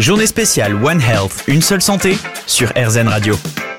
Journée spéciale One Health, une seule santé sur RZN Radio.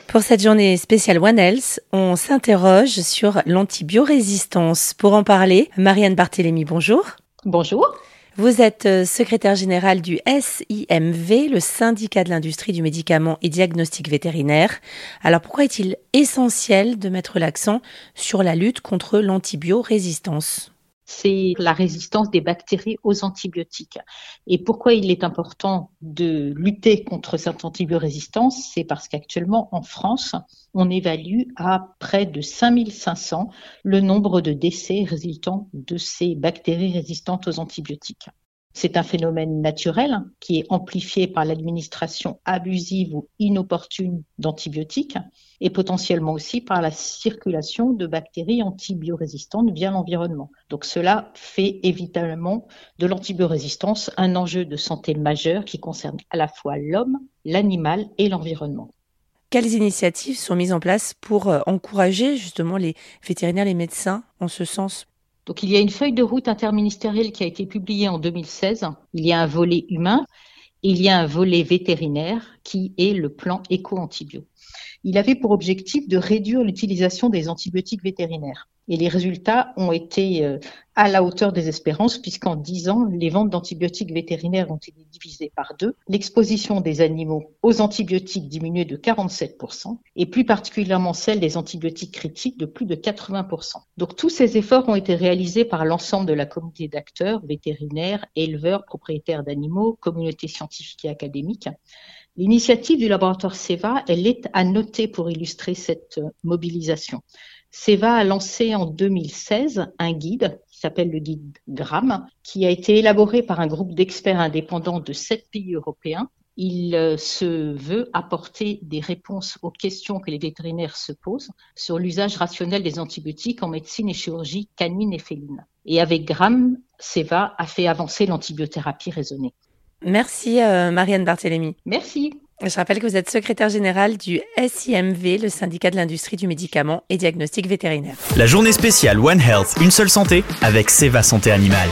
Pour cette journée spéciale One Health, on s'interroge sur l'antibiorésistance. Pour en parler, Marianne Barthélémy, bonjour. Bonjour. Vous êtes euh, secrétaire générale du SIMV, le syndicat de l'industrie du médicament et diagnostic vétérinaire. Alors pourquoi est-il essentiel de mettre l'accent sur la lutte contre l'antibiorésistance c'est la résistance des bactéries aux antibiotiques. Et pourquoi il est important de lutter contre cette antibiorésistance C'est parce qu'actuellement, en France, on évalue à près de 5500 le nombre de décès résultant de ces bactéries résistantes aux antibiotiques. C'est un phénomène naturel qui est amplifié par l'administration abusive ou inopportune d'antibiotiques et potentiellement aussi par la circulation de bactéries antibiorésistantes via l'environnement. Donc cela fait évidemment de l'antibiorésistance un enjeu de santé majeur qui concerne à la fois l'homme, l'animal et l'environnement. Quelles initiatives sont mises en place pour euh, encourager justement les vétérinaires, les médecins en ce sens donc il y a une feuille de route interministérielle qui a été publiée en 2016. Il y a un volet humain et il y a un volet vétérinaire qui est le plan éco-antibio. Il avait pour objectif de réduire l'utilisation des antibiotiques vétérinaires. Et les résultats ont été euh, à la hauteur des espérances, puisqu'en 10 ans, les ventes d'antibiotiques vétérinaires ont été divisées par deux. L'exposition des animaux aux antibiotiques diminuait de 47%, et plus particulièrement celle des antibiotiques critiques de plus de 80%. Donc tous ces efforts ont été réalisés par l'ensemble de la communauté d'acteurs, vétérinaires, éleveurs, propriétaires d'animaux, communautés scientifiques et académiques. L'initiative du laboratoire SEVA, elle est à noter pour illustrer cette mobilisation. SEVA a lancé en 2016 un guide qui s'appelle le guide GRAM, qui a été élaboré par un groupe d'experts indépendants de sept pays européens. Il euh, se veut apporter des réponses aux questions que les vétérinaires se posent sur l'usage rationnel des antibiotiques en médecine et chirurgie canine et féline. Et avec GRAM, SEVA a fait avancer l'antibiothérapie raisonnée. Merci euh, Marianne Barthélémy. Merci. Je rappelle que vous êtes secrétaire générale du SIMV, le syndicat de l'industrie du médicament et diagnostic vétérinaire. La journée spéciale One Health, une seule santé avec Seva Santé Animale.